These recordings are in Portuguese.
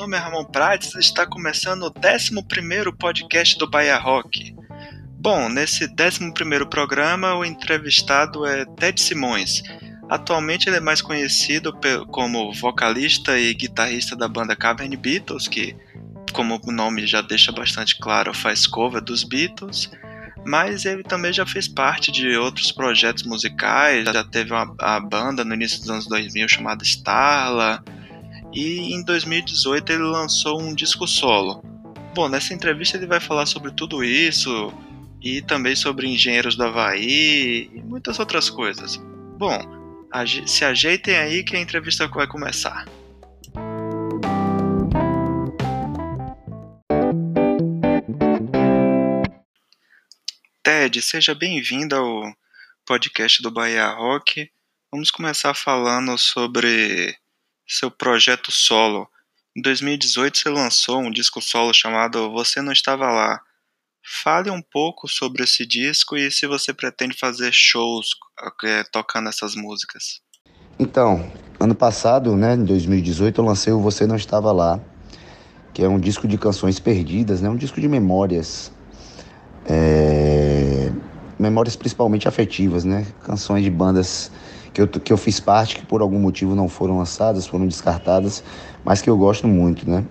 Nome é Ramon Prates e está começando o 11 podcast do Bahia Rock. Bom, nesse 11 programa, o entrevistado é Ted Simões. Atualmente ele é mais conhecido como vocalista e guitarrista da banda Cavern Beatles, que, como o nome já deixa bastante claro, faz cover dos Beatles mas ele também já fez parte de outros projetos musicais, já teve uma, a banda no início dos anos 2000 chamada Starla, e em 2018 ele lançou um disco solo. Bom, nessa entrevista ele vai falar sobre tudo isso e também sobre Engenheiros do Havaí e muitas outras coisas. Bom, se ajeitem aí que a entrevista vai começar. Ted, seja bem-vindo ao podcast do Bahia Rock. Vamos começar falando sobre seu projeto solo. Em 2018 você lançou um disco solo chamado Você Não Estava Lá. Fale um pouco sobre esse disco e se você pretende fazer shows é, tocando essas músicas. Então, ano passado, né, em 2018, eu lancei o Você Não Estava Lá, que é um disco de canções perdidas, né, um disco de memórias. É... Memórias principalmente afetivas, né? Canções de bandas que eu, que eu fiz parte, que por algum motivo não foram lançadas, foram descartadas, mas que eu gosto muito, né?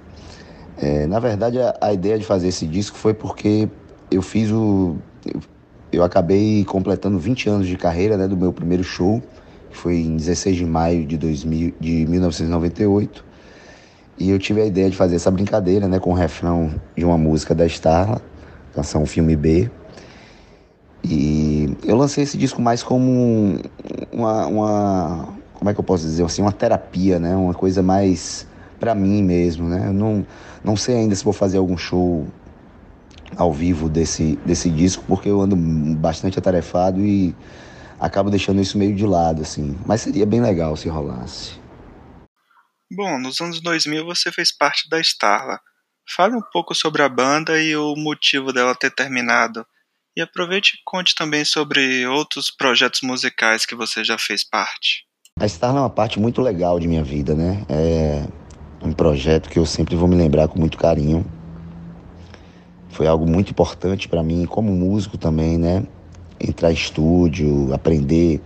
É, na verdade, a, a, ideia de fazer esse disco foi porque eu fiz o. Eu, eu, acabei completando 20 anos de carreira né, do meu primeiro show, que foi em 16 de maio de, 2000, de 1998. E eu tive a ideia de fazer essa brincadeira né, com o refrão de uma música da Starla, canção Filme B. E eu lancei esse disco mais como uma, uma como é que eu posso dizer assim, uma terapia, né? Uma coisa mais para mim mesmo, né? Eu não, não sei ainda se vou fazer algum show ao vivo desse, desse disco, porque eu ando bastante atarefado e acabo deixando isso meio de lado, assim. Mas seria bem legal se rolasse. Bom, nos anos 2000 você fez parte da Starla. Fale um pouco sobre a banda e o motivo dela ter terminado. E aproveite e conte também sobre outros projetos musicais que você já fez parte. A Star é uma parte muito legal de minha vida, né? É um projeto que eu sempre vou me lembrar com muito carinho. Foi algo muito importante para mim, como músico também, né? Entrar em estúdio, aprender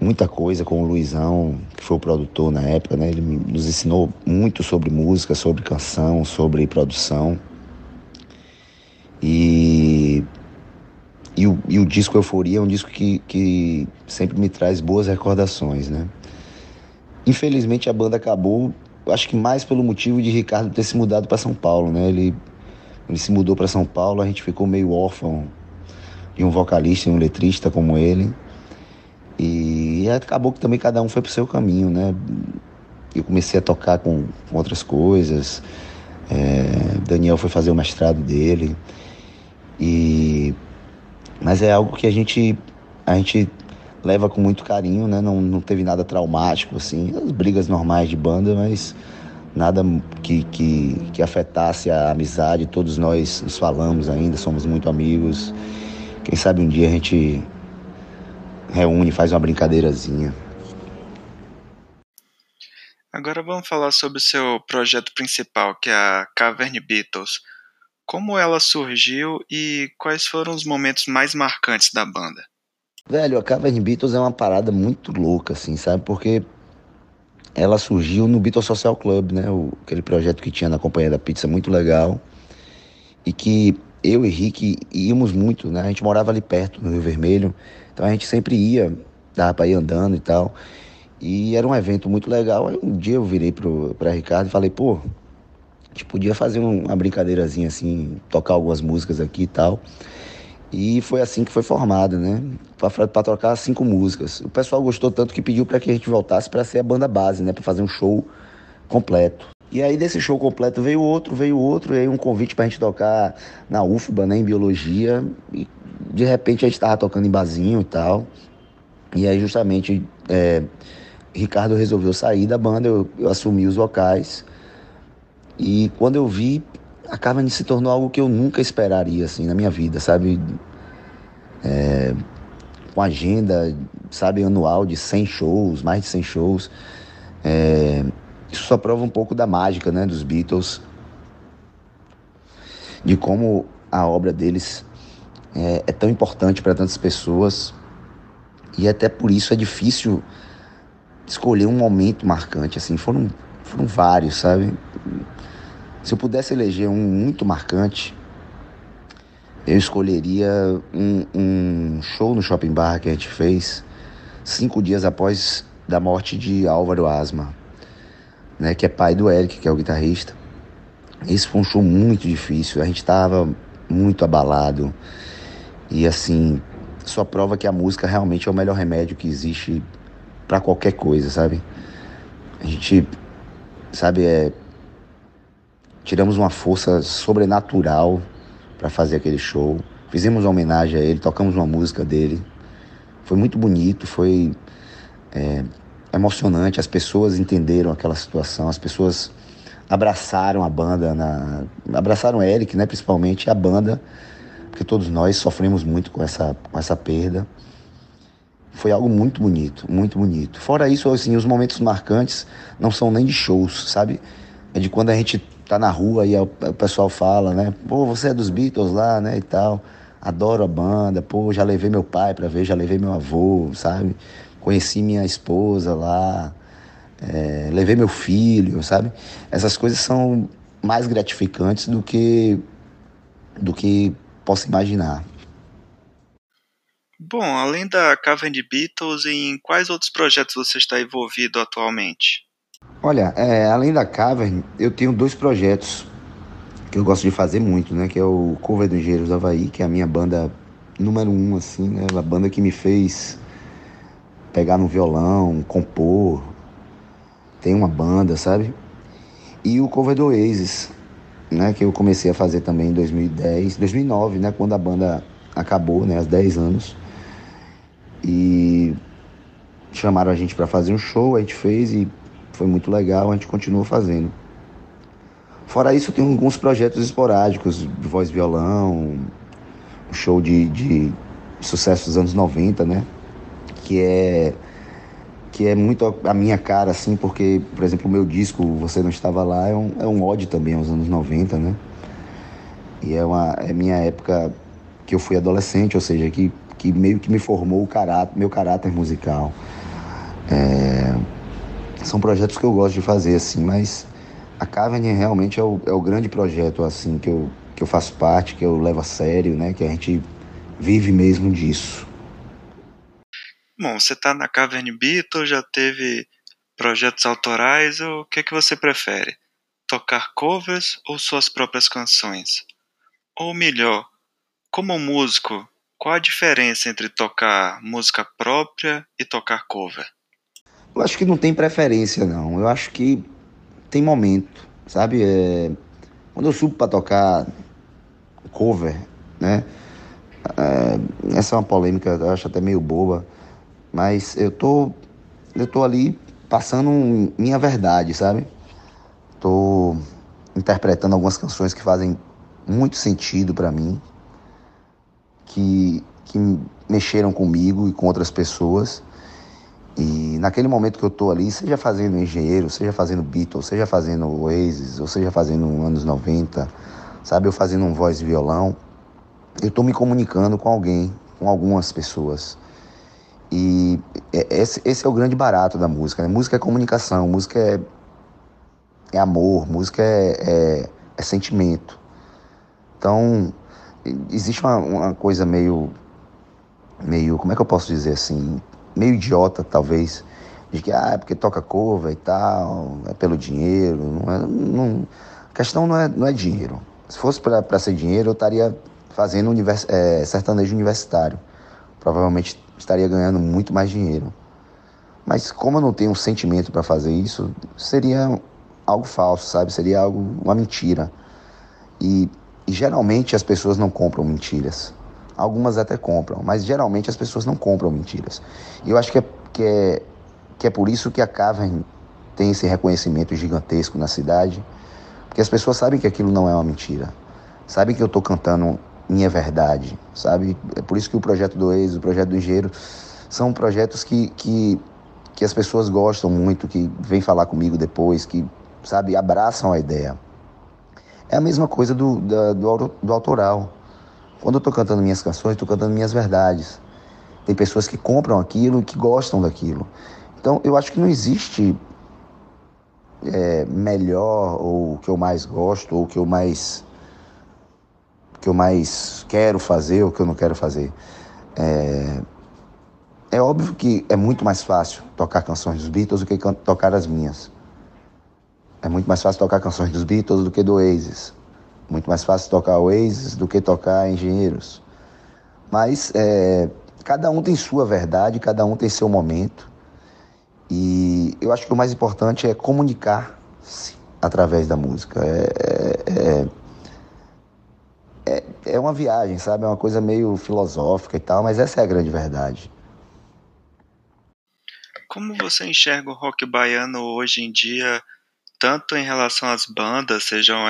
muita coisa com o Luizão, que foi o produtor na época, né? Ele nos ensinou muito sobre música, sobre canção, sobre produção. E e o, e o disco Euforia é um disco que, que sempre me traz boas recordações, né? Infelizmente a banda acabou, acho que mais pelo motivo de Ricardo ter se mudado para São Paulo, né? Ele, ele se mudou para São Paulo, a gente ficou meio órfão de um vocalista e um letrista como ele. E acabou que também cada um foi pro seu caminho, né? Eu comecei a tocar com, com outras coisas. É, Daniel foi fazer o mestrado dele. E mas é algo que a gente, a gente leva com muito carinho, né? Não, não teve nada traumático, assim. As brigas normais de banda, mas nada que, que, que afetasse a amizade. Todos nós nos falamos ainda, somos muito amigos. Quem sabe um dia a gente reúne, faz uma brincadeirazinha. Agora vamos falar sobre o seu projeto principal, que é a Cavern Beatles. Como ela surgiu e quais foram os momentos mais marcantes da banda? Velho, a Cavern Beatles é uma parada muito louca, assim, sabe? Porque ela surgiu no Beatles Social Club, né? O, aquele projeto que tinha na Companhia da Pizza, muito legal. E que eu e Rick íamos muito, né? A gente morava ali perto, no Rio Vermelho. Então a gente sempre ia, dava pra ir andando e tal. E era um evento muito legal. Aí um dia eu virei pro, pra Ricardo e falei, pô, a gente podia fazer uma brincadeirazinha assim, tocar algumas músicas aqui e tal. E foi assim que foi formado, né? Para tocar cinco músicas. O pessoal gostou tanto que pediu para que a gente voltasse para ser a banda base, né? Para fazer um show completo. E aí desse show completo veio outro, veio outro, e aí um convite para a gente tocar na UFBA, né? Em biologia. E de repente a gente estava tocando em bazinho e tal. E aí justamente é, Ricardo resolveu sair da banda, eu, eu assumi os vocais. E quando eu vi, a Carmen se tornou algo que eu nunca esperaria, assim, na minha vida, sabe? É, com agenda, sabe, anual de 100 shows, mais de 100 shows. É, isso só prova um pouco da mágica, né, dos Beatles, de como a obra deles é, é tão importante para tantas pessoas e até por isso é difícil escolher um momento marcante, assim, foram, foram vários, sabe? Se eu pudesse eleger um muito marcante, eu escolheria um, um show no Shopping Bar que a gente fez cinco dias após da morte de Álvaro Asma, né, que é pai do Eric, que é o guitarrista. Esse foi um show muito difícil, a gente estava muito abalado e assim, só prova que a música realmente é o melhor remédio que existe para qualquer coisa, sabe? A gente, sabe, é, tiramos uma força sobrenatural para fazer aquele show. Fizemos uma homenagem a ele, tocamos uma música dele. Foi muito bonito, foi é, emocionante. As pessoas entenderam aquela situação, as pessoas abraçaram a banda, na, abraçaram Eric, né, principalmente a banda, porque todos nós sofremos muito com essa, com essa perda. Foi algo muito bonito, muito bonito. Fora isso, assim, os momentos marcantes não são nem de shows, sabe? É de quando a gente tá na rua e o pessoal fala, né? Pô, você é dos Beatles lá, né? E tal. Adoro a banda. Pô, já levei meu pai para ver, já levei meu avô, sabe? Conheci minha esposa lá. É, levei meu filho, sabe? Essas coisas são mais gratificantes do que do que posso imaginar. Bom, além da Cavern Beatles, em quais outros projetos você está envolvido atualmente? Olha, é, além da Cavern, eu tenho dois projetos que eu gosto de fazer muito, né? Que é o Cover do Engenheiros do Havaí, que é a minha banda número um, assim, né? A banda que me fez pegar no violão, compor. Tem uma banda, sabe? E o Cover do Oasis, né? Que eu comecei a fazer também em 2010, 2009, né? Quando a banda acabou, né? Há 10 anos. E chamaram a gente para fazer um show, a gente fez e foi muito legal, a gente continua fazendo. Fora isso, tem alguns projetos esporádicos de voz violão, um show de, de sucesso dos anos 90, né? Que é que é muito a minha cara, assim, porque, por exemplo, o meu disco Você Não Estava Lá é um, é um ode também aos anos 90, né? E é, uma, é minha época que eu fui adolescente, ou seja, que, que meio que me formou o caráter, meu caráter musical. É, são projetos que eu gosto de fazer, assim, mas a Cavern realmente é o, é o grande projeto, assim, que eu, que eu faço parte, que eu levo a sério, né? Que a gente vive mesmo disso. Bom, você está na Cavern Beatles, já teve projetos autorais, o que é que você prefere? Tocar covers ou suas próprias canções? Ou melhor, como músico, qual a diferença entre tocar música própria e tocar cover? Eu acho que não tem preferência, não. Eu acho que tem momento, sabe? É... Quando eu subo para tocar cover, né? É... Essa é uma polêmica, eu acho até meio boba, mas eu tô, eu tô ali passando minha verdade, sabe? Tô interpretando algumas canções que fazem muito sentido para mim, que, que mexeram comigo e com outras pessoas. E naquele momento que eu tô ali, seja fazendo engenheiro, seja fazendo Beatles, seja fazendo Oasis, ou seja fazendo anos 90, sabe, eu fazendo um voz e violão, eu tô me comunicando com alguém, com algumas pessoas. E esse, esse é o grande barato da música, né? Música é comunicação, música é, é amor, música é, é, é sentimento. Então, existe uma, uma coisa meio, meio, como é que eu posso dizer assim, meio idiota, talvez, de que, ah, é porque toca cover e tal, é pelo dinheiro. Não é, não, a questão não é, não é dinheiro. Se fosse para ser dinheiro, eu estaria fazendo univers, é, sertanejo universitário. Provavelmente estaria ganhando muito mais dinheiro. Mas como eu não tenho um sentimento para fazer isso, seria algo falso, sabe? Seria algo, uma mentira. E, e geralmente as pessoas não compram mentiras. Algumas até compram, mas geralmente as pessoas não compram mentiras. E eu acho que é, que é, que é por isso que a Cavern tem esse reconhecimento gigantesco na cidade, porque as pessoas sabem que aquilo não é uma mentira. Sabem que eu estou cantando minha verdade, sabe? É por isso que o projeto do ex, o projeto do engenheiro, são projetos que, que que as pessoas gostam muito, que vêm falar comigo depois, que, sabe, abraçam a ideia. É a mesma coisa do, da, do, do autoral. Quando eu estou cantando minhas canções, estou cantando minhas verdades. Tem pessoas que compram aquilo e que gostam daquilo. Então, eu acho que não existe é, melhor ou o que eu mais gosto ou o que eu mais que eu mais quero fazer ou que eu não quero fazer. É, é óbvio que é muito mais fácil tocar canções dos Beatles do que tocar as minhas. É muito mais fácil tocar canções dos Beatles do que do Oasis. Muito mais fácil tocar Oasis do que tocar Engenheiros. Mas é, cada um tem sua verdade, cada um tem seu momento. E eu acho que o mais importante é comunicar-se através da música. É, é, é, é, uma viagem, sabe? É uma coisa meio filosófica e tal, mas essa é a grande verdade. Como você enxerga o rock baiano hoje em dia, tanto em relação às bandas, sejam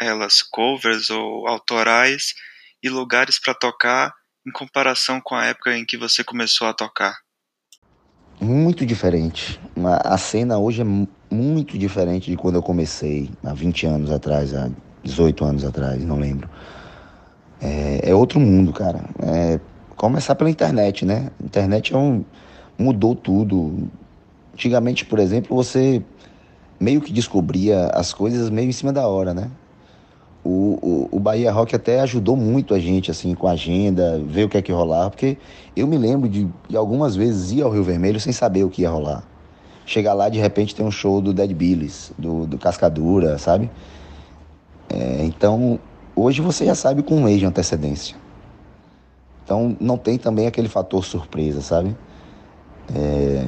elas covers ou autorais, e lugares para tocar, em comparação com a época em que você começou a tocar? muito diferente. A cena hoje é muito diferente de quando eu comecei, há 20 anos atrás, há 18 anos atrás, não lembro. É, é outro mundo, cara. É, começar pela internet, né? A internet é um, mudou tudo. Antigamente, por exemplo, você meio que descobria as coisas meio em cima da hora, né? o, o, o Bahia Rock até ajudou muito a gente, assim, com a agenda, ver o que é que rolava, porque eu me lembro de, de algumas vezes ir ao Rio Vermelho sem saber o que ia rolar. Chegar lá, de repente, tem um show do Dead Billies, do, do Cascadura, sabe? É, então, hoje você já sabe com um mês de antecedência. Então, não tem também aquele fator surpresa, sabe? É,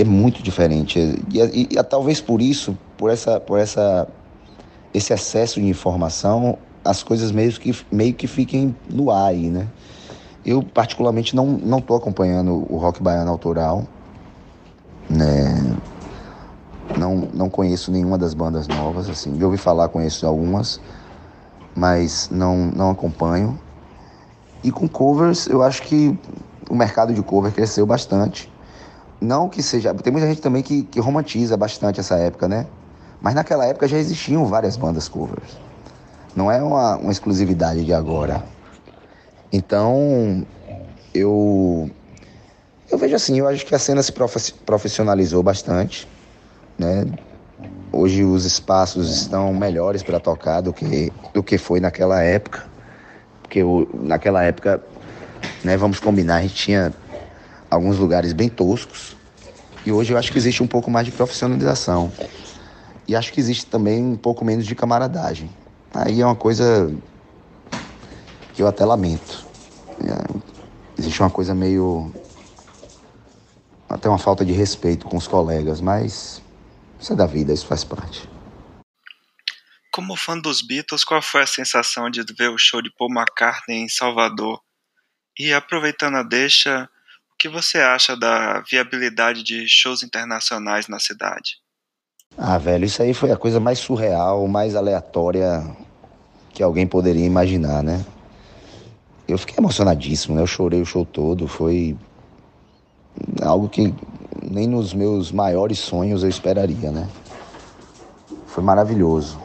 é muito diferente. E, e, e, talvez por isso, por essa, por essa esse excesso de informação, as coisas meio que, meio que fiquem no ar aí, né? Eu, particularmente, não, não tô acompanhando o rock baiano autoral, né? Não, não conheço nenhuma das bandas novas, assim. Eu ouvi falar, conheço algumas, mas não, não acompanho. E com covers, eu acho que o mercado de cover cresceu bastante. Não que seja. Tem muita gente também que, que romantiza bastante essa época, né? Mas naquela época já existiam várias bandas covers. Não é uma, uma exclusividade de agora. Então, eu eu vejo assim, eu acho que a cena se profissionalizou bastante, né? Hoje os espaços estão melhores para tocar do que do que foi naquela época, porque o, naquela época, né, vamos combinar, a gente tinha alguns lugares bem toscos e hoje eu acho que existe um pouco mais de profissionalização. E acho que existe também um pouco menos de camaradagem. Aí é uma coisa que eu até lamento. É, existe uma coisa meio. até uma falta de respeito com os colegas, mas isso é da vida, isso faz parte. Como fã dos Beatles, qual foi a sensação de ver o show de Paul McCartney em Salvador? E aproveitando a deixa, o que você acha da viabilidade de shows internacionais na cidade? Ah, velho, isso aí foi a coisa mais surreal, mais aleatória que alguém poderia imaginar, né? Eu fiquei emocionadíssimo, né? Eu chorei o show todo, foi algo que nem nos meus maiores sonhos eu esperaria, né? Foi maravilhoso.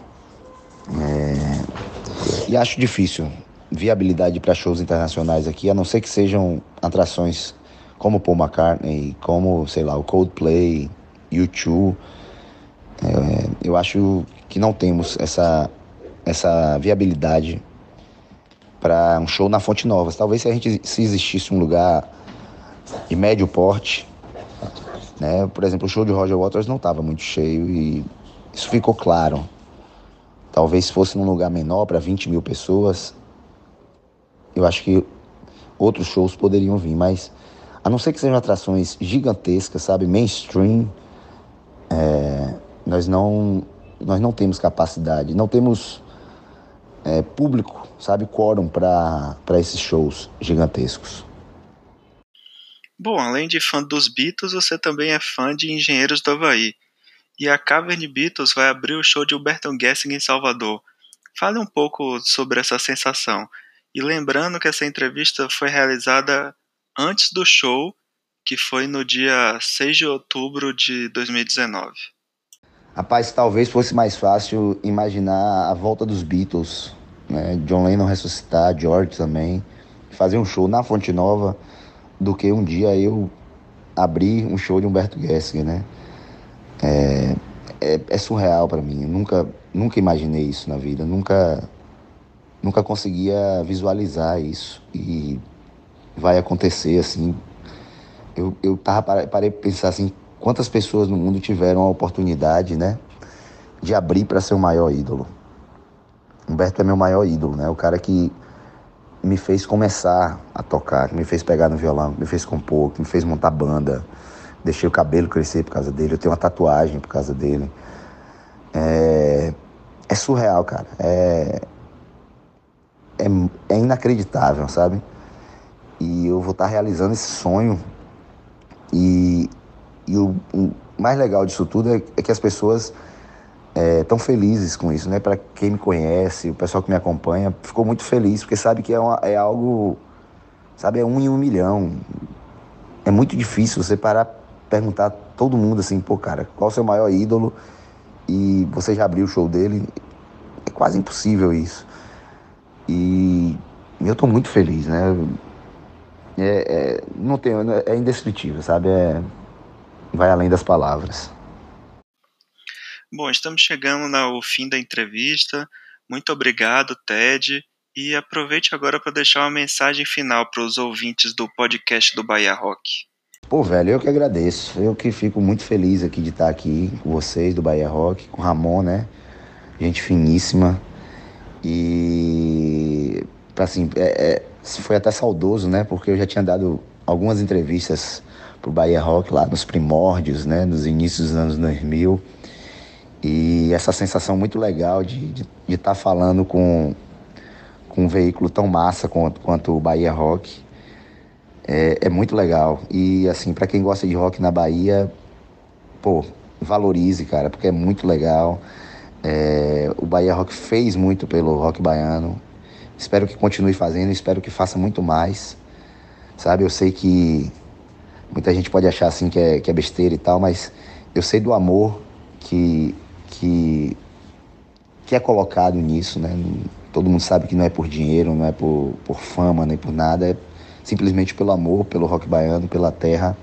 É... E acho difícil viabilidade para shows internacionais aqui, a não ser que sejam atrações como Paul McCartney, como, sei lá, o Coldplay, U2 é, eu acho que não temos essa, essa viabilidade para um show na Fonte Novas. Talvez se a gente se existisse um lugar de médio porte, né? Por exemplo, o show de Roger Waters não estava muito cheio e isso ficou claro. Talvez se fosse num lugar menor para 20 mil pessoas, eu acho que outros shows poderiam vir, mas a não ser que sejam atrações gigantescas, sabe, mainstream, é, nós não, nós não temos capacidade, não temos é, público, sabe, quórum para esses shows gigantescos. Bom, além de fã dos Beatles, você também é fã de Engenheiros do Havaí. E a Cavern Beatles vai abrir o show de Humberto Gessing em Salvador. Fale um pouco sobre essa sensação. E lembrando que essa entrevista foi realizada antes do show que foi no dia 6 de outubro de 2019. Rapaz, talvez fosse mais fácil imaginar a volta dos Beatles, né? John Lennon ressuscitar, George também, fazer um show na Fonte Nova, do que um dia eu abrir um show de Humberto Gessinger, né? É, é, é surreal para mim. Eu nunca, nunca imaginei isso na vida. Nunca, nunca conseguia visualizar isso. E vai acontecer assim. Eu, eu tava, parei para pensar assim, quantas pessoas no mundo tiveram a oportunidade, né? De abrir para ser o maior ídolo. Humberto é meu maior ídolo, né? O cara que me fez começar a tocar, que me fez pegar no violão, que me fez compor, que me fez montar banda. Deixei o cabelo crescer por causa dele, eu tenho uma tatuagem por causa dele. É, é surreal, cara. É, é, é, inacreditável, sabe? E eu vou estar tá realizando esse sonho. E, e o, o mais legal disso tudo é, é que as pessoas estão é, felizes com isso, né? Para quem me conhece, o pessoal que me acompanha, ficou muito feliz, porque sabe que é, uma, é algo, sabe, é um em um milhão. É muito difícil você parar perguntar a todo mundo assim, pô, cara, qual o seu maior ídolo? E você já abriu o show dele. É quase impossível isso. E eu tô muito feliz, né? É, é, não tem, é indescritível, sabe? É, vai além das palavras. Bom, estamos chegando ao fim da entrevista. Muito obrigado, Ted. E aproveite agora para deixar uma mensagem final para os ouvintes do podcast do Bahia Rock. Pô, velho, eu que agradeço. Eu que fico muito feliz aqui de estar aqui com vocês do Bahia Rock, com o Ramon, né? Gente finíssima. E assim, é, é, foi até saudoso, né? Porque eu já tinha dado algumas entrevistas pro Bahia Rock lá nos primórdios, né? Nos inícios dos anos 2000. E essa sensação muito legal de estar tá falando com, com um veículo tão massa quanto, quanto o Bahia Rock é, é muito legal. E assim, para quem gosta de rock na Bahia, pô, valorize, cara, porque é muito legal. É, o Bahia Rock fez muito pelo rock baiano. Espero que continue fazendo, espero que faça muito mais. Sabe, eu sei que muita gente pode achar assim que é, que é besteira e tal, mas eu sei do amor que que, que é colocado nisso, né? Todo mundo sabe que não é por dinheiro, não é por, por fama, nem por nada, é simplesmente pelo amor, pelo rock baiano, pela terra.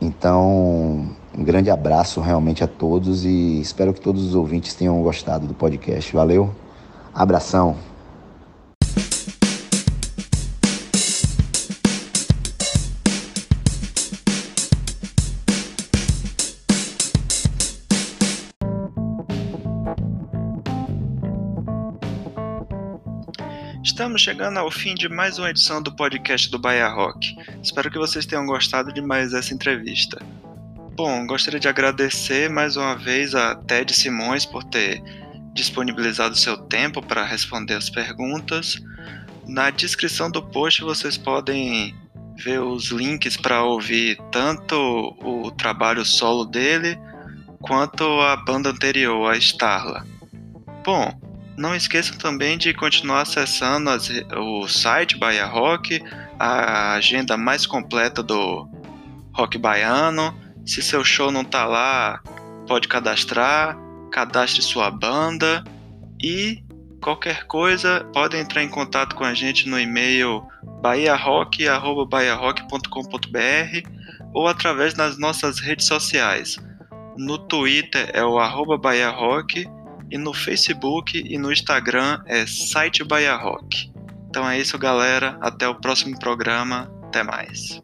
Então, um grande abraço realmente a todos e espero que todos os ouvintes tenham gostado do podcast. Valeu, abração. Estamos chegando ao fim de mais uma edição do podcast do Bahia Rock. Espero que vocês tenham gostado de mais essa entrevista. Bom, gostaria de agradecer mais uma vez a Ted Simões por ter disponibilizado seu tempo para responder as perguntas. Na descrição do post vocês podem ver os links para ouvir tanto o trabalho solo dele quanto a banda anterior, a Starla. Bom, não esqueçam também de continuar acessando as, o site Bahia Rock, a agenda mais completa do rock baiano. Se seu show não está lá, pode cadastrar, cadastre sua banda e qualquer coisa, podem entrar em contato com a gente no e-mail bahiarock@bahiarock.com.br ou através das nossas redes sociais. No Twitter é o arroba Bahia Rock e no Facebook e no Instagram é site Bahia Rock. Então é isso, galera. Até o próximo programa. Até mais.